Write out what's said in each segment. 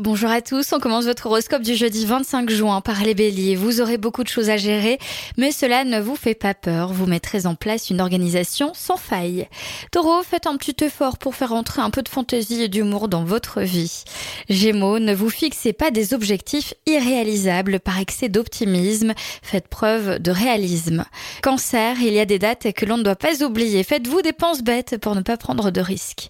Bonjour à tous, on commence votre horoscope du jeudi 25 juin par les béliers. Vous aurez beaucoup de choses à gérer, mais cela ne vous fait pas peur. Vous mettrez en place une organisation sans faille. Taureau, faites un petit effort pour faire entrer un peu de fantaisie et d'humour dans votre vie. Gémeaux, ne vous fixez pas des objectifs irréalisables par excès d'optimisme. Faites preuve de réalisme. Cancer, il y a des dates que l'on ne doit pas oublier. Faites-vous des penses bêtes pour ne pas prendre de risques.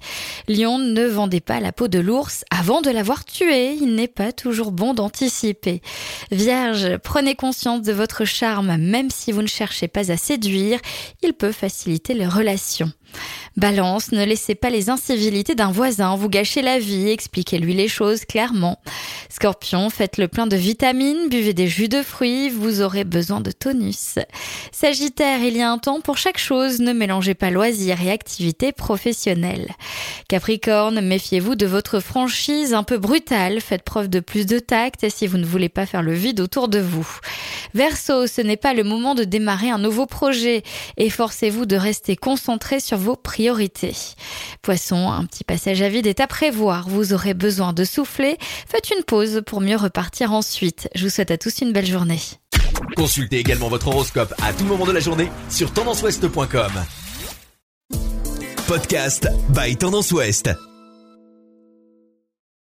Lion, ne vendez pas la peau de l'ours avant de l'avoir tué il n'est pas toujours bon d'anticiper. Vierge, prenez conscience de votre charme, même si vous ne cherchez pas à séduire, il peut faciliter les relations. Balance, ne laissez pas les incivilités d'un voisin vous gâcher la vie, expliquez-lui les choses clairement. Scorpion, faites le plein de vitamines, buvez des jus de fruits, vous aurez besoin de tonus. Sagittaire, il y a un temps pour chaque chose, ne mélangez pas loisirs et activités professionnelles. Capricorne, méfiez-vous de votre franchise un peu brutale, faites preuve de plus de tact si vous ne voulez pas faire le vide autour de vous. Verseau, ce n'est pas le moment de démarrer un nouveau projet, efforcez-vous de rester concentré sur vos priorités. Poisson, un petit passage à vide est à prévoir. Vous aurez besoin de souffler. Faites une pause pour mieux repartir ensuite. Je vous souhaite à tous une belle journée. Consultez également votre horoscope à tout moment de la journée sur tendanceouest.com. Podcast by Tendance Ouest.